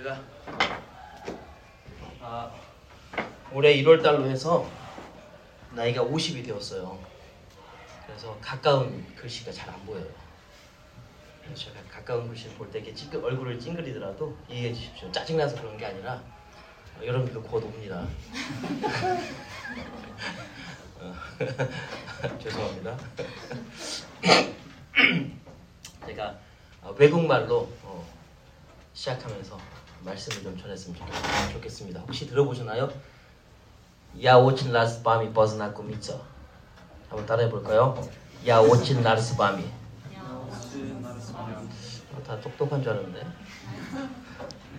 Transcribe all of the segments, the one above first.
제가 아, 올해 1월 달로 해서 나이가 50이 되었어요. 그래서 가까운 글씨가 잘 안 보여요. 그래서 제가 가까운 글씨를 볼 때 이렇게 찡긋, 얼굴을 찡그리더라도 이해해 주십시오. 짜증나서 그런 게 아니라 어, 여러분들도 곧 옵니다. 어, 죄송합니다. 제가 어, 외국말로 어, 시작하면서 말씀을 좀 전했으면 좋겠- 좋겠습니다. 혹시 들어보셨나요? Я очень рад с вами познакомиться. 한번 따라해 볼까요? Я очень рад с вами. 어, 다 똑똑한 줄 알았는데.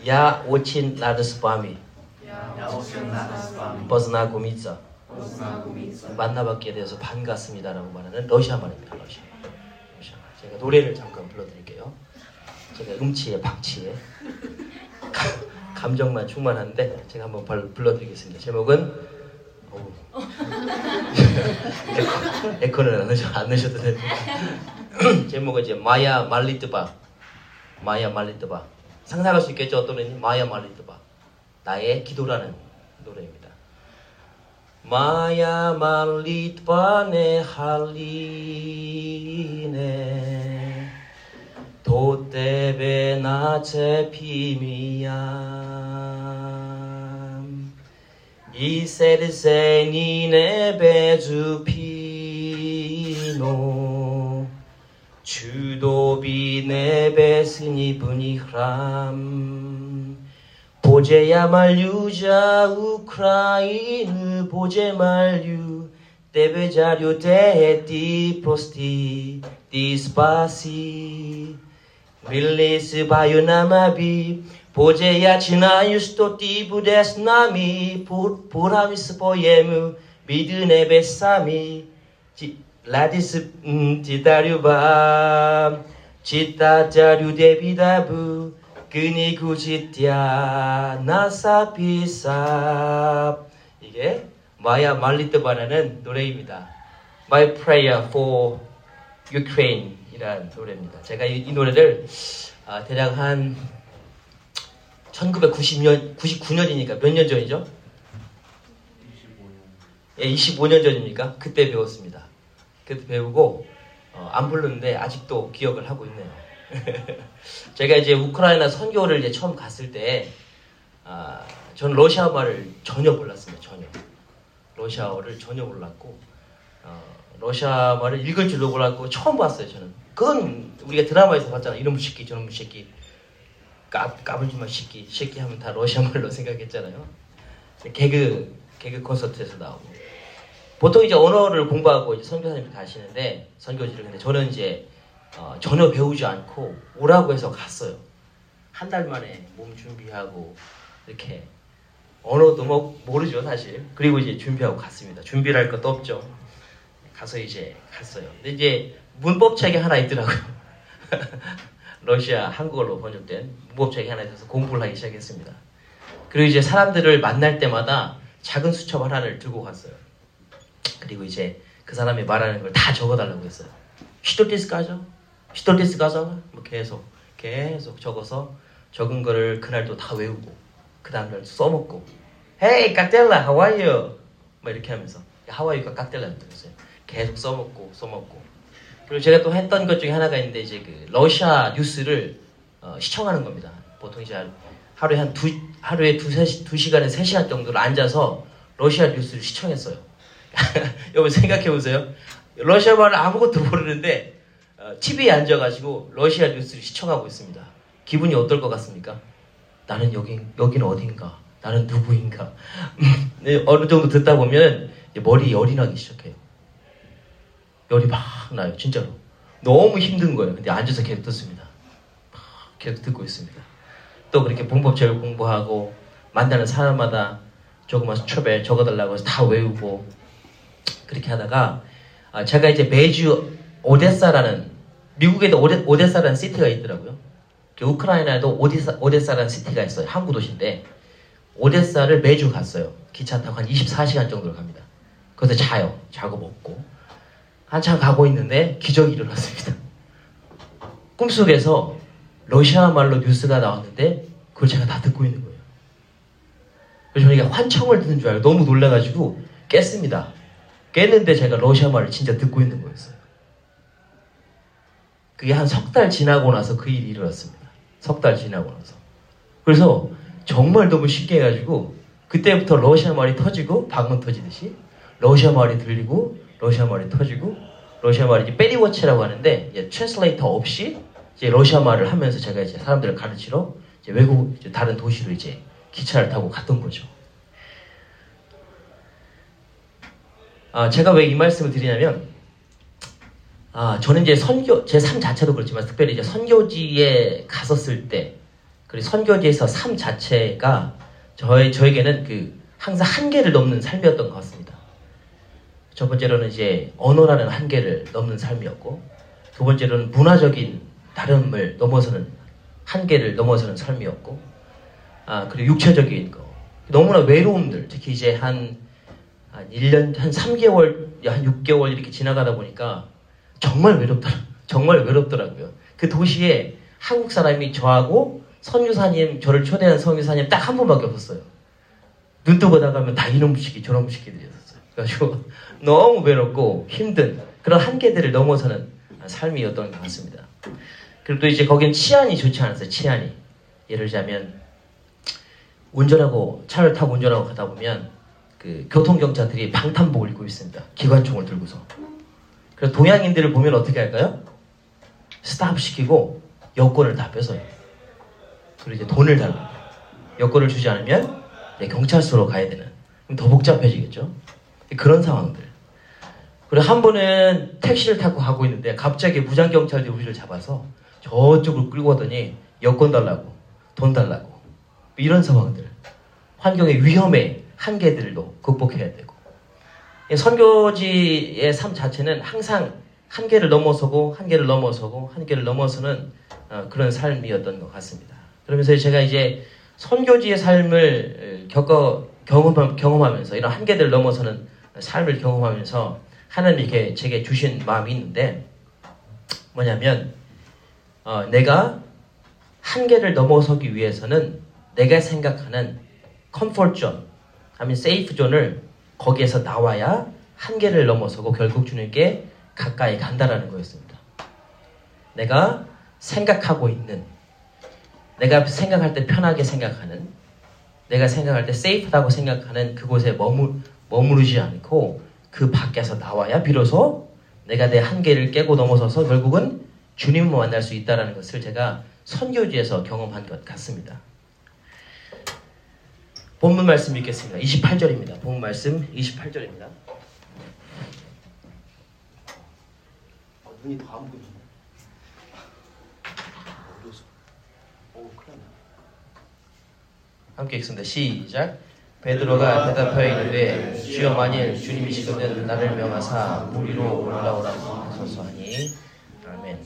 Я очень рад с вами познакомиться. 만나뵙게 되어서 반갑습니다라고 말하는 러시아 말입니다. 러시아. 러시아 말. 제가 노래를 잠깐 불러드릴게요. 제가 음치에 박치에 가- 감정만 충만한데 제가 한번 벌- 불러드리겠습니다. 제목은. 에코, 에코는 안, 넣으셔, 안 넣으셔도 됩니다. 제목은 이제 마야 말리트바 마야 말리트바 상상할 수 있겠죠 어떤 노래니 마야 말리트바 나의 기도라는 노래입니다. 마야 말리트바 네 할리네 도대베 나체 피미얌 이세르세 니네 베 주 피노. 주도비 네베 스니 분이흐람. 보제야 말류자 우크라이느 보제 말류 데베자류 데티 프 로스티 디스파시 밀리스 바유나마비 보제야 지나유스토 티부데스나미 보라미스 보예무 미드네베사미 지- 라디스 음, 지다류바 지타자류 데비다부 그니 구지띠아 나사피사 이게 마야 말리트바라는 노래입니다. My Prayer for Ukraine 이라는 노래입니다. 제가 이, 이 노래를 아, 대략 한 1990년 99년이니까 몇 년 전이죠? 예, 25년 전입니까? 그때 배웠습니다. 그때 배우고 어, 안 부르는데 아직도 기억을 하고 있네요. 제가 이제 우크라이나 선교를 이제 처음 갔을 때, 아, 저는 러시아 말을 전혀 몰랐습니다. 전혀 러시아어를 전혀 몰랐고, 어, 러시아 말을 읽을 줄도 몰랐고 처음 봤어요. 저는 그건 우리가 드라마에서 봤잖아. 이놈 새끼, 저놈 새끼, 까 까불지마 새끼, 새끼 하면 다 러시아 말로 생각했잖아요. 개그 개그 콘서트에서 나오고. 보통 이제 언어를 공부하고 이제 선교사님이 가시는데 선교지를 근데 저는 이제 어, 전혀 배우지 않고 오라고 해서 갔어요. 한 달 만에 몸 준비하고 이렇게 언어도 뭐 모르죠 사실. 그리고 이제 준비하고 갔습니다. 준비를 할 것도 없죠. 가서 이제 갔어요. 근데 이제 문법책이 하나 있더라고요. 러시아 한국어로 번역된 문법책이 하나 있어서 공부를 하기 시작했습니다. 그리고 이제 사람들을 만날 때마다 작은 수첩 하나를 들고 갔어요. 그리고 이제 그 사람이 말하는 걸 다 적어달라고 했어요. Что ты скажешь? Что ты скажешь? 뭐 계속 계속 적어서 적은 거를 그날도 다 외우고 그 다음날 써먹고 헤이 깍델라 하와이유 뭐 이렇게 하면서 하와이유가 깍델라는 거였어요. 계속 써먹고 써먹고 그리고 제가 또 했던 것 중에 하나가 있는데 이제 그 러시아 뉴스를 어, 시청하는 겁니다. 보통 이제 하루에 한 두 하루에 두세 시- 두 시간에 세 시간 정도를 앉아서 러시아 뉴스를 시청했어요. 여러분 생각해 보세요. 러시아 말을 아무것도 모르는데 어, TV에 앉아가지고 러시아 뉴스를 시청하고 있습니다. 기분이 어떨 것 같습니까? 나는 여기 여기는 어딘가? 나는 누구인가? 네, 어느 정도 듣다 보면 머리 열이 나기 시작해요. 열이 막 나요, 진짜로. 너무 힘든 거예요. 근데 앉아서 계속 듣습니다. 막 계속 듣고 있습니다. 또 그렇게 문법책을 공부하고 만나는 사람마다 조그만 수첩에 적어달라고 해서 다 외우고 그렇게 하다가 아, 제가 이제 매주 오데사라는 미국에도 오데, 오데사라는 시티가 있더라고요. 그 우크라이나에도 오데사, 오데사라는 시티가 있어요. 항구 도시인데 오데사를 매주 갔어요. 기차 타고 한 24시간 정도를 갑니다. 거기서 자요. 자고 먹고 한참 가고 있는데 기적이 일어났습니다. 꿈속에서 러시아 말로 뉴스가 나왔는데 그 그걸 제가 다 듣고 있는 거예요. 그래서 이게 환청을 듣는 줄 알고 너무 놀라가지고 깼습니다. 깼는데 제가 러시아 말을 진짜 듣고 있는 거였어요. 그게 한 석 달 지나고 나서 그 일이 일어났습니다. 석 달 지나고 나서. 그래서 정말 너무 신기해가지고 그때부터 러시아 말이 터지고 방언 터지듯이 러시아 말이 들리고 러시아 말이 터지고 러시아 말이 이제 переводчик이라고 하는데 이제 translator 없이 이제 러시아 말을 하면서 제가 이제 사람들을 가르치러 이제 외국 이제 다른 도시로 이제 기차를 타고 갔던 거죠. 아, 제가 왜 이 말씀을 드리냐면, 아, 저는 이제 선교, 제 삶 자체도 그렇지만 특별히 이제 선교지에 갔었을 때, 그리고 선교지에서 삶 자체가 저희, 저에게는 그 항상 한계를 넘는 삶이었던 것 같습니다. 첫 번째로는 이제 언어라는 한계를 넘는 삶이었고, 두 번째로는 문화적인 다름을 넘어서는 한계를 넘어서는 삶이었고, 아, 그리고 육체적인 거. 너무나 외로움들, 특히 이제 한, 한 1년, 한 3개월, 한 6개월 이렇게 지나가다 보니까 정말 외롭더라. 정말 외롭더라고요. 그 도시에 한국 사람이 저하고 선유사님, 저를 초대한 선유사님 딱 한 분밖에 없었어요. 눈 뜨고 나가면 다 이놈시키, 저놈시키들이었어요. 그래가지고 너무 외롭고 힘든 그런 한계들을 넘어서는 삶이었던 것 같습니다. 그리고 또 이제 거긴 치안이 좋지 않았어요. 치안이. 예를 들자면 운전하고 차를 타고 운전하고 가다 보면 그 교통 경찰들이 방탄복을 입고 있습니다. 기관총을 들고서. 그래서 동양인들을 보면 어떻게 할까요? 스탑 시키고 여권을 다 뺏어요. 그리고 이제 돈을 달라고. 여권을 주지 않으면 경찰서로 가야 되는. 그럼 더 복잡해지겠죠? 그런 상황들. 그리고 한 번은 택시를 타고 가고 있는데 갑자기 무장경찰들이 우리를 잡아서 저쪽으로 끌고 가더니 여권 달라고, 돈 달라고. 이런 상황들. 환경의 위험의 한계들도 극복해야 되고. 선교지의 삶 자체는 항상 한계를 넘어서고, 한계를 넘어서고, 한계를 넘어서는 어, 그런 삶이었던 것 같습니다. 그러면서 제가 이제 선교지의 삶을 겪어, 경험하, 경험하면서 이런 한계들을 넘어서는 삶을 경험하면서 하나님께 제게 주신 마음이 있는데 뭐냐면 어, 내가 한계를 넘어서기 위해서는 내가 생각하는 comfort zone, 아니 safe zone을 거기에서 나와야 한계를 넘어서고 결국 주님께 가까이 간다라는 거였습니다. 내가 생각하고 있는, 내가 생각할 때 편하게 생각하는, 내가 생각할 때 세이프하다고 생각하는 그곳에 머물, 머무르지 않고 그 밖에서 나와야 비로소 내가 내 한계를 깨고 넘어서서 결국은 주님을 만날 수 있다는 것을 제가 선교지에서 경험한 것 같습니다. 본문 말씀 읽겠습니다. 28절입니다. 본문 말씀 28절입니다. 어, 눈이 더안 보이네. 함께 읽습니다. 시작. 베드로가 대답하여 이르되 주여 만일 주님이시거든 나를 명하사 무리로 올라오라고 하소서 하니 아멘.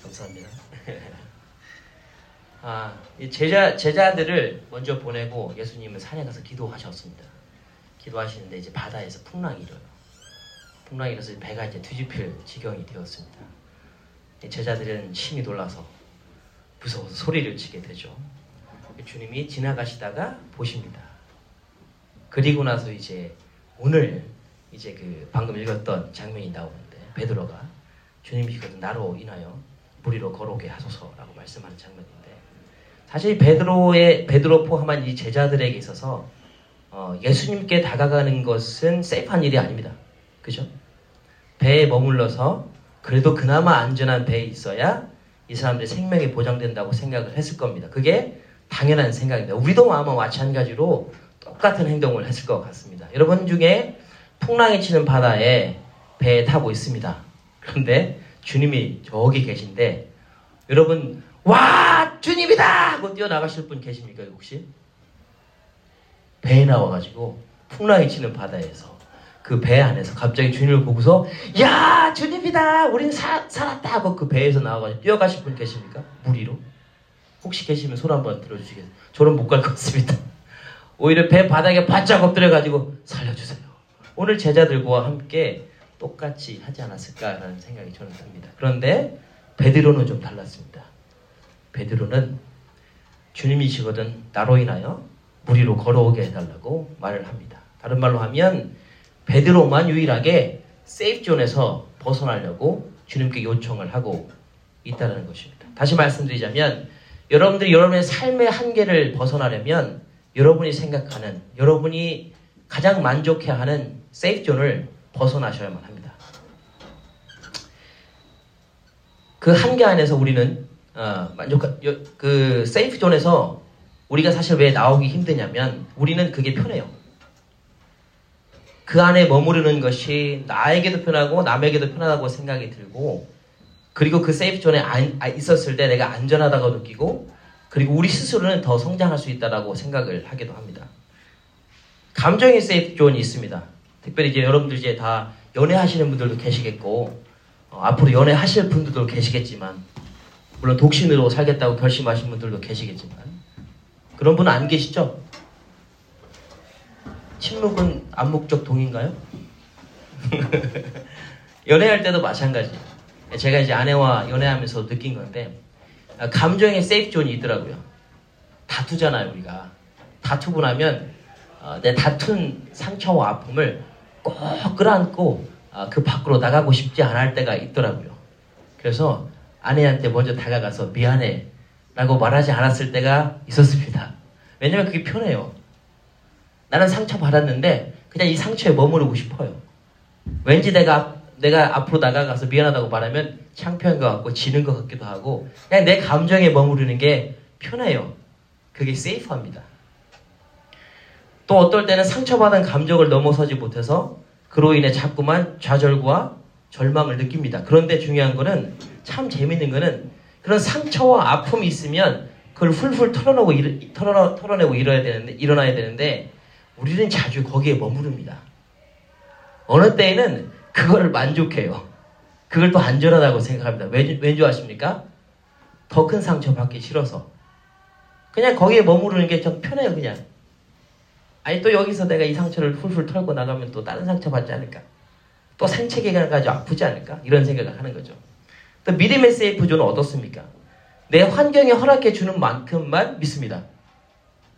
감사합니다. 아, 제자, 제자들을 먼저 보내고 예수님은 산에 가서 기도하셨습니다. 기도하시는데 이제 바다에서 풍랑이 일어요. 풍랑이 일어서 배가 이제 뒤집힐 지경이 되었습니다. 제자들은 심히 놀라서 무서워서 소리를 치게 되죠. 주님이 지나가시다가 보십니다. 그리고 나서 이제 오늘 이제 그 방금 읽었던 장면이 나오는데 베드로가 주님이거든 나로 인하여 무리로 걸어오게 하소서라고 말씀하는 장면입니다. 사실 베드로의 베드로 포함한 이 제자들에게 있어서 어, 예수님께 다가가는 것은 세이프한 일이 아닙니다. 그죠? 배에 머물러서 그래도 그나마 안전한 배에 있어야 이 사람들의 생명이 보장된다고 생각을 했을 겁니다. 그게 당연한 생각입니다. 우리도 아마 마찬가지로 똑같은 행동을 했을 것 같습니다. 여러분 중에 풍랑이 치는 바다에 배에 타고 있습니다. 그런데 주님이 저기 계신데 여러분 와 주님이다 하고 뛰어나가실 분 계십니까 혹시? 배에 나와가지고 풍랑이 치는 바다에서 그 배 안에서 갑자기 주님을 보고서 야 주님이다 우린 사, 살았다 하고 그 배에서 나와가지고 뛰어가실 분 계십니까? 무리로? 혹시 계시면 손 한번 들어주시겠어요? 저는 못 갈 것 같습니다. 오히려 배 바닥에 바짝 엎드려가지고 살려주세요. 오늘 제자들과 함께 똑같이 하지 않았을까라는 생각이 저는 듭니다. 그런데 베드로는 좀 달랐습니다. 베드로는 주님이시거든 나로 인하여 무리로 걸어오게 해달라고 말을 합니다. 다른 말로 하면 베드로만 유일하게 세이프존에서 벗어나려고 주님께 요청을 하고 있다는 것입니다. 다시 말씀드리자면 여러분들이 여러분의 삶의 한계를 벗어나려면 여러분이 생각하는 여러분이 가장 만족해하는 세이프존을 벗어나셔야만 합니다. 그 한계 안에서 우리는 어, 만족 그 세이프 존에서 우리가 사실 왜 나오기 힘드냐면 우리는 그게 편해요. 그 안에 머무르는 것이 나에게도 편하고 남에게도 편하다고 생각이 들고 그리고 그 세이프 존에 아, 있었을 때 내가 안전하다고 느끼고 그리고 우리 스스로는 더 성장할 수 있다라고 생각을 하기도 합니다. 감정의 safe zone이 있습니다. 특별히 이제 여러분들 이제 다 연애하시는 분들도 계시겠고 어, 앞으로 연애하실 분들도 계시겠지만 물론 독신으로 살겠다고 결심하신 분들도 계시겠지만 그런 분은 안 계시죠? 침묵은 암묵적 동의인가요? 연애할 때도 마찬가지. 제가 이제 아내와 연애하면서 느낀 건데 감정의 safe zone이 있더라고요. 다투잖아요 우리가. 다투고 나면 어, 내 다툰 상처와 아픔을 꼭 끌어안고 어, 그 밖으로 나가고 싶지 않을 때가 있더라고요. 그래서 아내한테 먼저 다가가서 미안해 라고 말하지 않았을 때가 있었습니다. 왜냐면 그게 편해요. 나는 상처 받았는데 그냥 이 상처에 머무르고 싶어요. 왠지 내가 내가 앞으로 나가가서 미안하다고 말하면 창피한 것 같고 지는 것 같기도 하고 그냥 내 감정에 머무르는 게 편해요. 그게 세이프합니다. 또 어떨 때는 상처받은 감정을 넘어서지 못해서 그로 인해 자꾸만 좌절과 절망을 느낍니다. 그런데 중요한 거는 참 재밌는 거는 그런 상처와 아픔이 있으면 그걸 훌훌 털어내고 일, 털어, 털어내고 일어야 되는데 일어나야 되는데 우리는 자주 거기에 머무릅니다. 어느 때에는 그거를 만족해요. 그걸 또 안전하다고 생각합니다. 왠, 왠지 아십니까? 더 큰 상처 받기 싫어서. 그냥 거기에 머무르는 게 좀 편해요, 그냥. 아니, 또 여기서 내가 이 상처를 훌훌 털고 나가면 또 다른 상처 받지 않을까? 또 생체계가 가지고 아프지 않을까? 이런 생각을 하는 거죠. 또 믿음의 세이프 존은 어떻습니까? 내 환경에 허락해 주는 만큼만 믿습니다.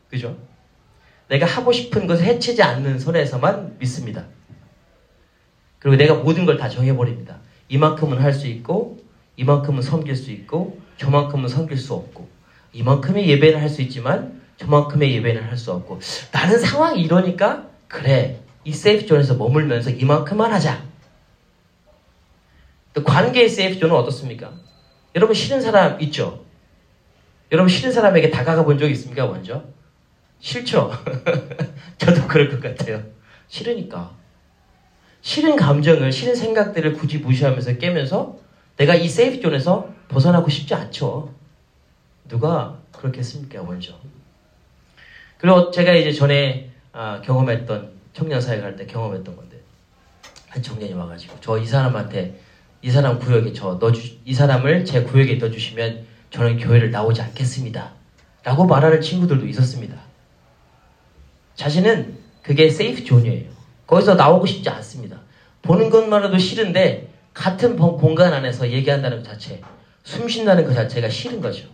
그죠? 내가 하고 싶은 것을 해치지 않는 선에서만 믿습니다. 그리고 내가 모든 걸 다 정해버립니다. 이만큼은 할 수 있고, 이만큼은 섬길 수 있고, 저만큼은 섬길 수 없고, 이만큼의 예배는 할 수 있지만, 저만큼의 예배는 할 수 없고, 나는 상황이 이러니까, 그래, 이 safe zone에서 머물면서 이만큼만 하자. 또 관계의 safe zone은 어떻습니까? 여러분 싫은 사람 있죠? 여러분 싫은 사람에게 다가가 본 적 있습니까, 먼저? 싫죠? 저도 그럴 것 같아요. 싫으니까. 싫은 감정을, 싫은 생각들을 굳이 무시하면서 깨면서 내가 이 세이프 존에서 벗어나고 싶지 않죠. 누가 그렇게 했습니까, 먼저? 그리고 제가 이제 전에 아, 경험했던 청년 사회 갈 때 경험했던 건데 한 청년이 와가지고 저 이 사람한테 이 사람 구역에 저 넣어주 이 사람을 제 구역에 넣어주시면 저는 교회를 나오지 않겠습니다. 라고 말하는 친구들도 있었습니다. 자신은 그게 safe zone이에요. 거기서 나오고 싶지 않습니다. 보는 것만으로도 싫은데 같은 공간 안에서 얘기한다는 것 자체, 숨 쉰다는 것 자체가 싫은 거죠.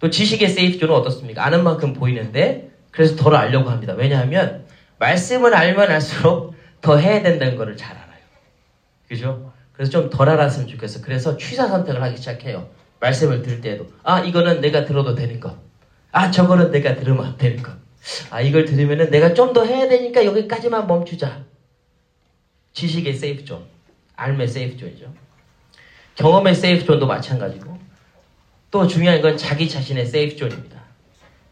또 지식의 safe zone은 어떻습니까? 아는 만큼 보이는데 그래서 덜 알려고 합니다. 왜냐하면 말씀을 알면 알수록 더 해야 된다는 것을 잘 알아요. 그죠? 그래서 좀 덜 알았으면 좋겠어. 그래서 취사 선택을 하기 시작해요. 말씀을 들을 때에도. 아, 이거는 내가 들어도 되는 것. 아, 저거는 내가 들으면 안 되는 것. 아, 이걸 들으면은 내가 좀 더 해야 되니까 여기까지만 멈추자. 지식의 safe zone. 앎의 safe zone이죠. 경험의 safe zone도 마찬가지고. 또 중요한 건 자기 자신의 safe zone입니다.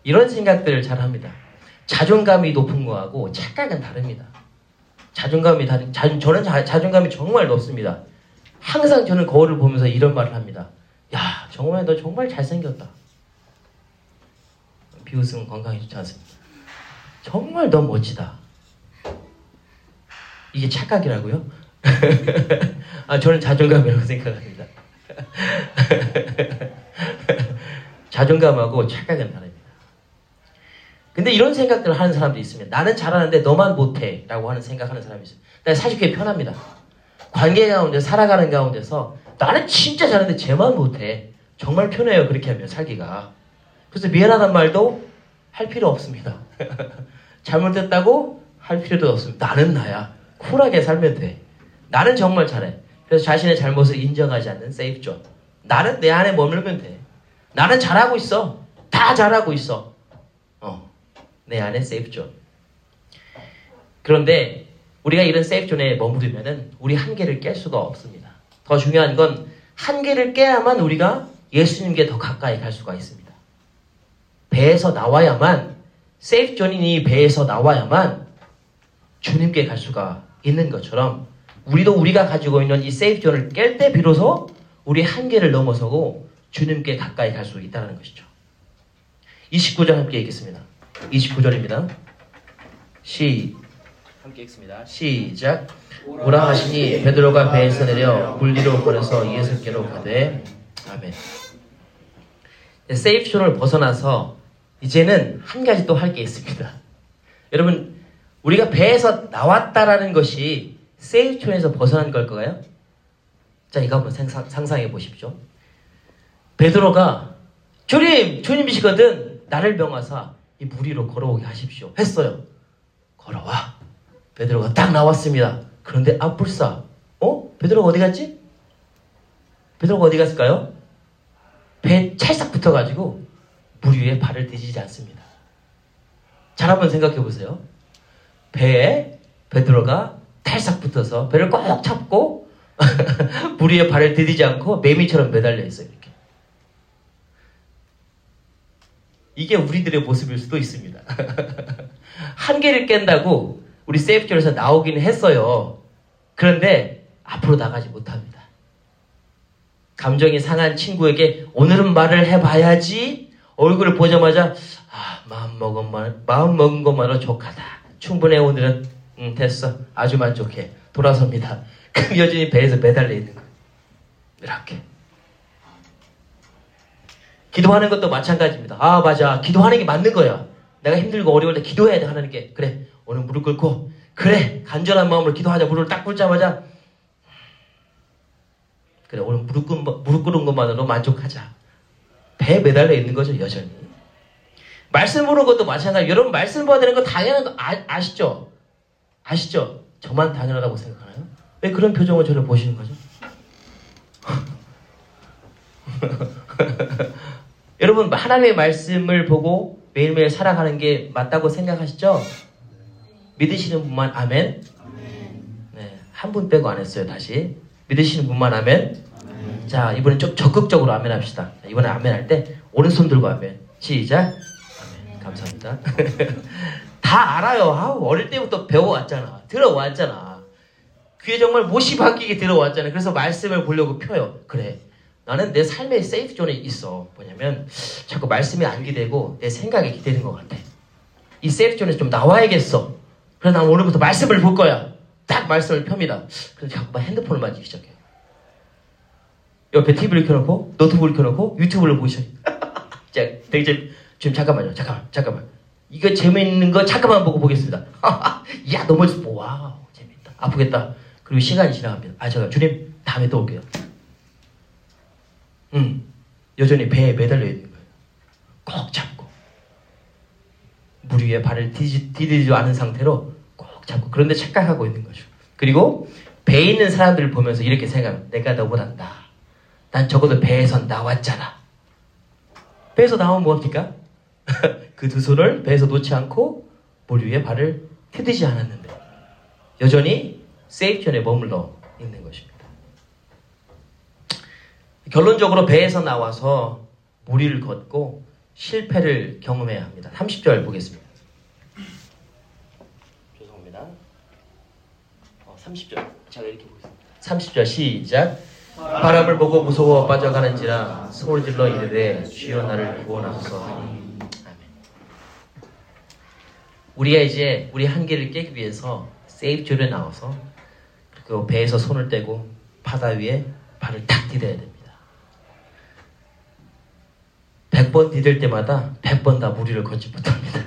이런 생각들을 잘 합니다. 자존감이 높은 거하고 착각은 다릅니다. 자존감이 다른, 자, 저는 자, 자존감이 정말 높습니다. 항상 저는 거울을 보면서 이런 말을 합니다. 야, 정말 너 정말 잘생겼다. 비웃음 건강에 좋지 않습니다. 정말 너 멋지다. 이게 착각이라고요? 아, 저는 자존감이라고 생각합니다. 자존감하고 착각은 다릅니다. 근데 이런 생각들을 하는 사람도 있으면 나는 잘하는데 너만 못해 라고 하는 생각하는 사람이 있어요. 근데 사실 그게 편합니다. 관계 가운데 살아가는 가운데서 나는 진짜 잘하는데 쟤만 못해. 정말 편해요. 그렇게 하면 살기가. 그래서 미안하단 말도 할 필요 없습니다. 잘못했다고 할 필요도 없습니다. 나는 나야. 쿨하게 살면 돼. 나는 정말 잘해. 그래서 자신의 잘못을 인정하지 않는 safe zone. 나는 내 안에 머물면 돼. 나는 잘하고 있어. 다 잘하고 있어. 어, 내 안에 safe zone. 그런데 우리가 이런 safe zone에 머무르면은 우리 한계를 깰 수가 없습니다. 더 중요한 건 한계를 깨야만 우리가 예수님께 더 가까이 갈 수가 있습니다. 배에서 나와야만 safe zone이 배에서 나와야만 주님께 갈 수가 있는 것처럼 우리도 우리가 가지고 있는 이 세이프 존을 깰 때 비로소 우리 한계를 넘어서고 주님께 가까이 갈 수 있다는 것이죠. 29절 함께 읽겠습니다. 29절입니다. 시 함께 읽습니다. 시작. 오라 하시니 베드로가 배에서 내려 물리로 걸어서 예수께로 가되 아멘. 세이프존을 벗어나서 이제는 한 가지 또 할 게 있습니다. 여러분 우리가 배에서 나왔다라는 것이 세이프존에서 벗어난 걸까요? 자 이거 한번 상상, 상상해 보십시오. 베드로가 주님 주님이시거든 나를 명하사 이 무리로 걸어오게 하십시오 했어요. 걸어와. 베드로가 딱 나왔습니다. 그런데 아뿔싸 어? 베드로가 어디 갔지? 베드로가 어디 갔을까요? 배 찰싹 붙어가지고 물 위에 발을 디지지 않습니다. 잘 한번 생각해 보세요. 배에 베드로가 탈싹 붙어서 배를 꼭 잡고 물 위에 발을 디디지 않고 매미처럼 매달려 있어요. 이렇게. 이게 우리들의 모습일 수도 있습니다. 한계를 깬다고 우리 세이프존에서 나오기는 했어요. 그런데 앞으로 나가지 못합니다. 감정이 상한 친구에게 오늘은 말을 해봐야지 얼굴을 보자마자 아, 마음 먹은 말 마음 먹은 것만으로 족하다. 충분해 오늘은 음, 됐어 아주 만족해 돌아섭니다. 그럼 여전히 배에서 매달려 있는 거예요. 이렇게 기도하는 것도 마찬가지입니다. 아 맞아 기도하는 게 맞는 거야. 내가 힘들고 어려울 때 기도해야 돼게 그래 오늘 무릎 꿇고 그래 간절한 마음으로 기도하자 무릎을 딱 꿇자마자 그래 오늘 무릎, 꿇, 무릎 꿇은 것만으로 만족하자. 배에 매달려 있는 거죠 여전히. 말씀 보는 것도 마찬가지. 여러분 말씀 받는 거 당연한 거 아, 아시죠? 아시죠? 저만 당연하다고 생각하나요? 왜 그런 표정을 저를 보시는 거죠? 여러분 하나님의 말씀을 보고 매일매일 살아가는 게 맞다고 생각하시죠? 믿으시는 분만 아멘. 네, 한 분 빼고 안 했어요. 다시 믿으시는 분만 아멘. 자 이번엔 좀 적극적으로 아멘 합시다. 이번에 아멘 할 때 오른손 들고 아멘. 시작. 아멘. 감사합니다. 다 알아요. 아우, 어릴 때부터 배워왔잖아. 들어왔잖아. 귀에 정말 못이 박히게 들어왔잖아. 그래서 말씀을 보려고 펴요. 그래. 나는 내 삶의 세이프 존에 있어. 뭐냐면 자꾸 말씀이 안 기대고 내 생각이 기대는 것 같아. 이 safe zone에서 좀 나와야겠어. 그래서 난 오늘부터 말씀을 볼 거야. 딱 말씀을 폅니다. 그래서 자꾸만 핸드폰을 만지기 시작해요. 옆에 TV를 켜놓고 노트북을 켜놓고 유튜브를 시작해요. 자, 되게 지금 잠깐만요. 잠깐만, 잠깐만. 이거 재미있는 거 잠깐만 보고 보겠습니다. 야, 넘어졌어. wow, 재밌다. 아프겠다. 그리고 시간이 지나갑니다. 아, 제가 주님 다음에 또 올게요. 음, 여전히 배에 매달려 있는 거예요. 꼭 잡고. 물 위에 발을 디디, 디디지 않은 상태로 꼭 잡고. 그런데 착각하고 있는 거죠. 그리고 배에 있는 사람들을 보면서 이렇게 생각합니다. 내가 너보다 나. 난 적어도 배에서 나왔잖아. 배에서 나오면 뭡니까? 그 두 손을 배에서 놓지 않고 물 위에 발을 디디지 않았는데 여전히 세이프존에 머물러 있는 것입니다. 결론적으로 배에서 나와서 무리를 걷고 실패를 경험해야 합니다. 30절 보겠습니다. 죄송합니다. 어, 30절. 제가 이렇게 보겠습니다. 30절 시작. 바람을 보고 무서워 빠져가는지라 소리 질러 이르되 주여 나를 구원하소서 아멘. 우리가 이제 우리 한계를 깨기 위해서 세이프존에 나와서 그 배에서 손을 떼고 바다 위에 발을 탁 디뎌야 됩니다. 100번 디딜 때마다 100번 다 무리를 걷지 못합니다.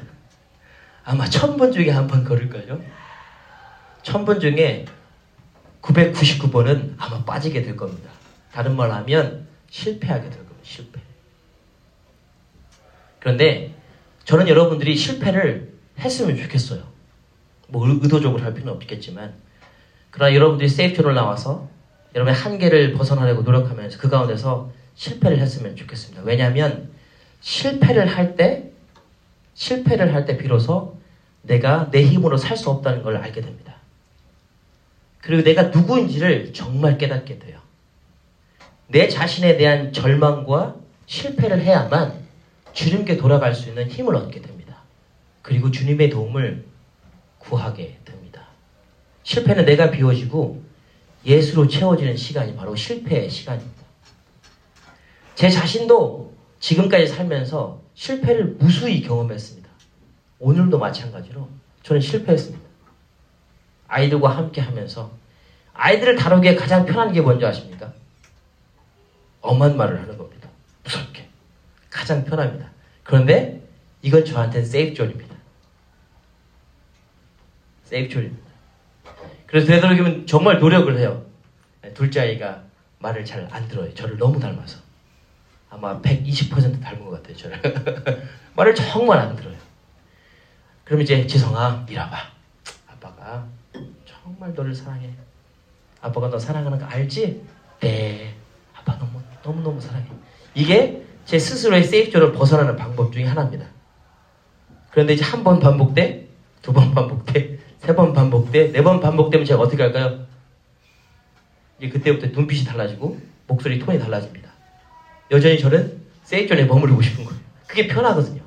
아마 1000번 중에 한 번 걸을걸요? 1000번 중에 999번은 아마 빠지게 될 겁니다. 다른 말 하면 실패하게 될 겁니다. 실패. 그런데 저는 여러분들이 실패를 했으면 좋겠어요. 뭐 의도적으로 할 필요는 없겠지만 그러나 여러분들이 세이프존을 나와서 여러분의 한계를 벗어나려고 노력하면서 그 가운데서 실패를 했으면 좋겠습니다. 왜냐하면 실패를 할 때 실패를 할 때 비로소 내가 내 힘으로 살 수 없다는 걸 알게 됩니다. 그리고 내가 누구인지를 정말 깨닫게 돼요. 내 자신에 대한 절망과 실패를 해야만 주님께 돌아갈 수 있는 힘을 얻게 됩니다. 그리고 주님의 도움을 구하게 됩니다. 실패는 내가 비워지고 예수로 채워지는 시간이 바로 실패의 시간입니다. 제 자신도 지금까지 살면서 실패를 무수히 경험했습니다. 오늘도 마찬가지로 저는 실패했습니다. 아이들과 함께 하면서 아이들을 다루기에 가장 편한 게 뭔지 아십니까? 엄한 말을 하는 겁니다. 무섭게. 가장 편합니다. 그런데 이건 저한테는 세이프존입니다. 세이프존입니다. 그래서 되도록이면 정말 노력을 해요. 둘째 아이가 말을 잘 안 들어요. 저를 너무 닮아서. 아마 120% 닮은 것 같아요. 저를. 말을 정말 안 들어요. 그럼 이제 지성아 이라봐. 아빠가 정말 너를 사랑해. 아빠가 너 사랑하는 거 알지? 네. 아빠 너무 너무 너무 사랑해. 이게 제 스스로의 세이프존을 벗어나는 방법 중에 하나입니다. 그런데 이제 한 번 반복돼, 두 번 반복돼, 세 번 반복돼, 네 번 반복되면 제가 어떻게 할까요? 이제 그때부터 눈빛이 달라지고 목소리 톤이 달라집니다. 여전히 저는 세이프존에 머무르고 싶은 거예요. 그게 편하거든요.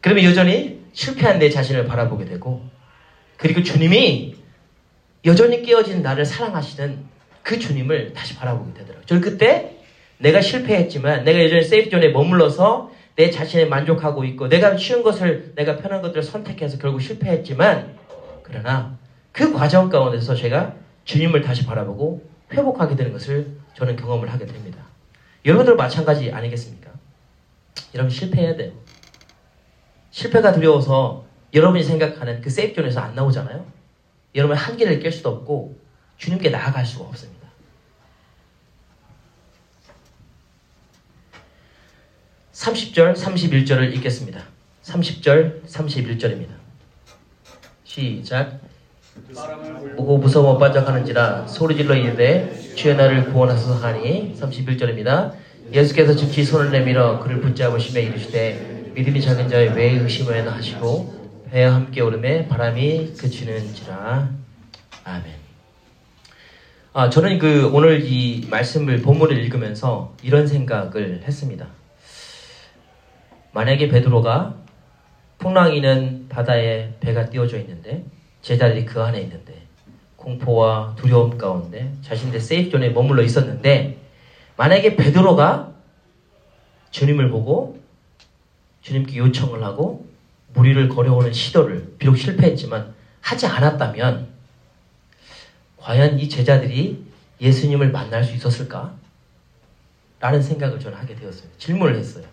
그러면 여전히 실패한 내 자신을 바라보게 되고 그리고 주님이 여전히 깨어진 나를 사랑하시는 그 주님을 다시 바라보게 되더라고요. 저는 그때 내가 실패했지만 내가 여전히 세이프존에 머물러서 내 자신에 만족하고 있고 내가 쉬운 것을 내가 편한 것들을 선택해서 결국 실패했지만 그러나 그 과정 가운데서 제가 주님을 다시 바라보고 회복하게 되는 것을 저는 경험을 하게 됩니다. 여러분들 마찬가지 아니겠습니까? 여러분 실패해야 돼요. 실패가 두려워서 여러분이 생각하는 그 세이프존에서 안 나오잖아요. 여러분의 한계를 깰 수도 없고 주님께 나아갈 수가 없습니다. 30절, 31절을 읽겠습니다. 30절, 31절입니다. 시작. 보고 무서워 반짝하는지라 소리질러 이르되 주의 나를 구원하소서 하니 31절입니다. 예수께서 즉시 손을 내밀어 그를 붙잡으시며 이르시되 믿음이 작은 자의 왜 의심을 하시고 배와 함께 오름에 바람이 그치는지라 아멘. 아 저는 그 오늘 이 말씀을 본문을 읽으면서 이런 생각을 했습니다. 만약에 베드로가 풍랑이는 바다에 배가 띄워져 있는데 제자들이 그 안에 있는데 공포와 두려움 가운데 자신들의 세이프존에 머물러 있었는데 만약에 베드로가 주님을 보고 주님께 요청을 하고 무리를 걸어오는 시도를 비록 실패했지만 하지 않았다면 과연 이 제자들이 예수님을 만날 수 있었을까? 라는 생각을 저는 하게 되었어요. 질문을 했어요.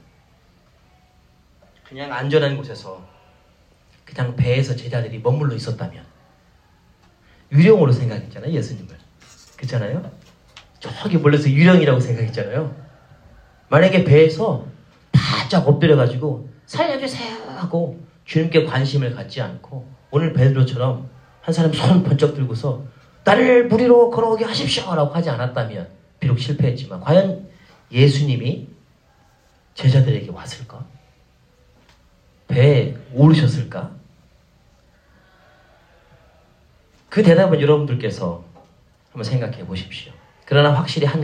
그냥 안전한 곳에서 그냥 배에서 제자들이 머물러 있었다면 유령으로 생각했잖아요 예수님을 그렇잖아요 저기 멀리서 유령이라고 생각했잖아요 만약에 배에서 바짝 엎드려가지고 살려주세요 하고 주님께 관심을 갖지 않고 오늘 베드로처럼 한 사람 손 번쩍 들고서 나를 무리로 걸어오게 하십시오 라고 하지 않았다면 비록 실패했지만 과연 예수님이 제자들에게 왔을까? 배에 오르셨을까? 그 대답은 여러분들께서 한번 생각해 보십시오. 그러나 확실히 한,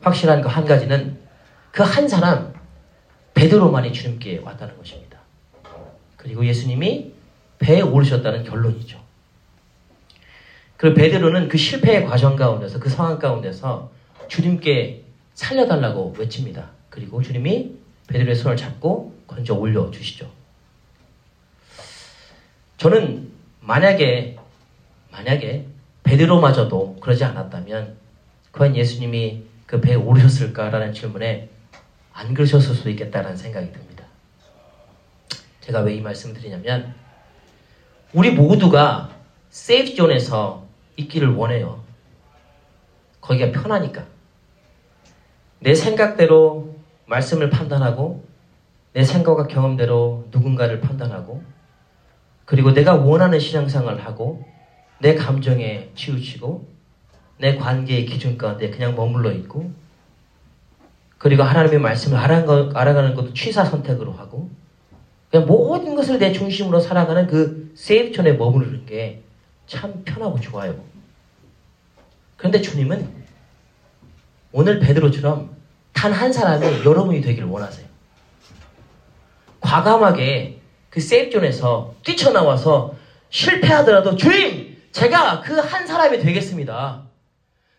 확실한 그한 가지는 그 한 사람 베드로만이 주님께 왔다는 것입니다. 그리고 예수님이 배에 오르셨다는 결론이죠. 그리고 베드로는 그 실패의 과정 가운데서 그 상황 가운데서 주님께 살려달라고 외칩니다. 그리고 주님이 베드로의 손을 잡고 건져 올려 주시죠. 저는 만약에 만약에 베드로마저도 그러지 않았다면 과연 예수님이 그 배에 오르셨을까라는 질문에 안 그러셨을 수도 있겠다는 생각이 듭니다. 제가 왜 이 말씀을 드리냐면 우리 모두가 세이프존에서 있기를 원해요. 거기가 편하니까. 내 생각대로 말씀을 판단하고 내 생각과 경험대로 누군가를 판단하고 그리고 내가 원하는 신앙생활을 하고 내 감정에 치우치고 내 관계의 기준 가운데 그냥 머물러 있고 그리고 하나님의 말씀을 알아가는 것도 취사 선택으로 하고 그냥 모든 것을 내 중심으로 살아가는 그 세이프촌에 머무르는 게 참 편하고 좋아요. 그런데 주님은 오늘 베드로처럼 단 한 사람이 여러분이 되기를 원하세요. 과감하게 그 세이프존에서 뛰쳐나와서 실패하더라도 주님! 제가 그 한 사람이 되겠습니다.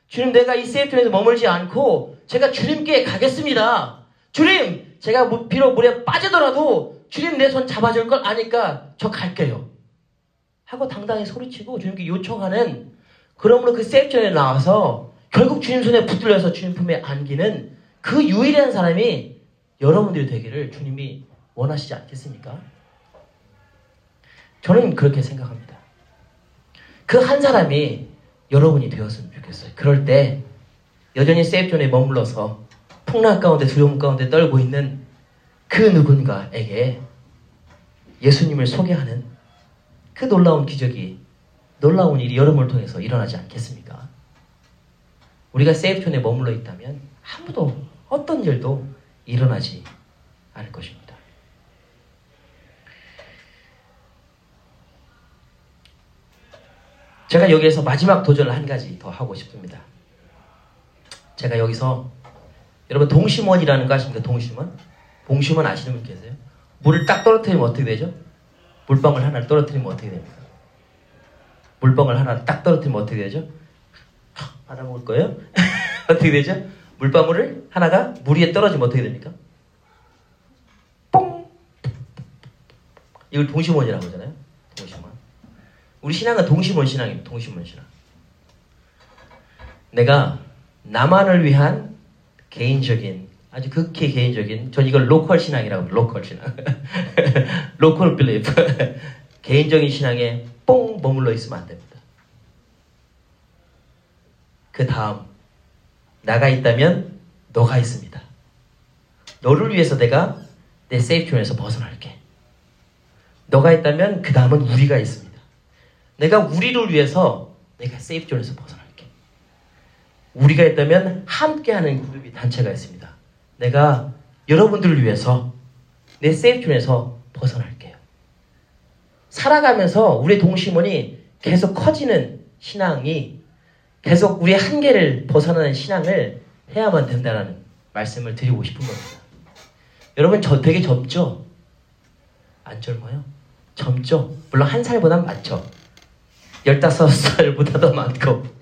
주님 내가 이 세이프존에서 머물지 않고 제가 주님께 가겠습니다. 주님! 제가 비록 물에 빠지더라도 주님 내 손 잡아줄 걸 아니까 저 갈게요. 하고 당당히 소리치고 주님께 요청하는 그러므로 그 세이프존에 나와서 결국 주님 손에 붙들려서 주님 품에 안기는 그 유일한 사람이 여러분들이 되기를 주님이 원하시지 않겠습니까? 저는 그렇게 생각합니다. 그 한 사람이 여러분이 되었으면 좋겠어요. 그럴 때 여전히 세이프존에 머물러서 풍랑 가운데 두려움 가운데 떨고 있는 그 누군가에게 예수님을 소개하는 그 놀라운 기적이 놀라운 일이 여러분을 통해서 일어나지 않겠습니까? 우리가 세이프존에 머물러 있다면 아무도 어떤 일도 일어나지 않을 것입니다. 제가 여기에서 마지막 도전을 한 가지 더 하고 싶습니다. 제가 여기서 여러분 동심원이라는 거 아십니까? 동심원? 동심원 아시는 분 계세요? 물을 딱 떨어뜨리면 어떻게 되죠? 물방울 하나를 떨어뜨리면 어떻게 됩니까? 물방울 하나 딱 떨어뜨리면 어떻게 되죠? 받아먹을 거예요? 어떻게 되죠? 물방울을 하나가 물 위에 떨어지면 어떻게 됩니까? 뽕! 이걸 동심원이라고 하잖아요. 동심원. 우리 신앙은 동심원 신앙입니다. 동심원 신앙. 내가 나만을 위한 개인적인 아주 극히 개인적인 전 이걸 local 신앙이라고 local 신앙 local belief 개인적인 신앙에 뽕 머물러 있으면 안 됩니다. 그 다음 나가 있다면 너가 있습니다. 너를 위해서 내가 내 safe zone에서 벗어날게. 너가 있다면 그 다음은 우리가 있습니다. 내가 우리를 위해서 내가 세이프존에서 벗어날게. 우리가 있다면 함께하는 그룹이 단체가 있습니다. 내가 여러분들을 위해서 내 세이프존에서 벗어날게요. 살아가면서 우리의 동심원이 계속 커지는 신앙이 계속 우리의 한계를 벗어나는 신앙을 해야만 된다는 말씀을 드리고 싶은 겁니다. 여러분 저 되게 젊죠? 안 젊어요? 젊죠? 물론 한 살보단 많죠. 15살보다 더 많고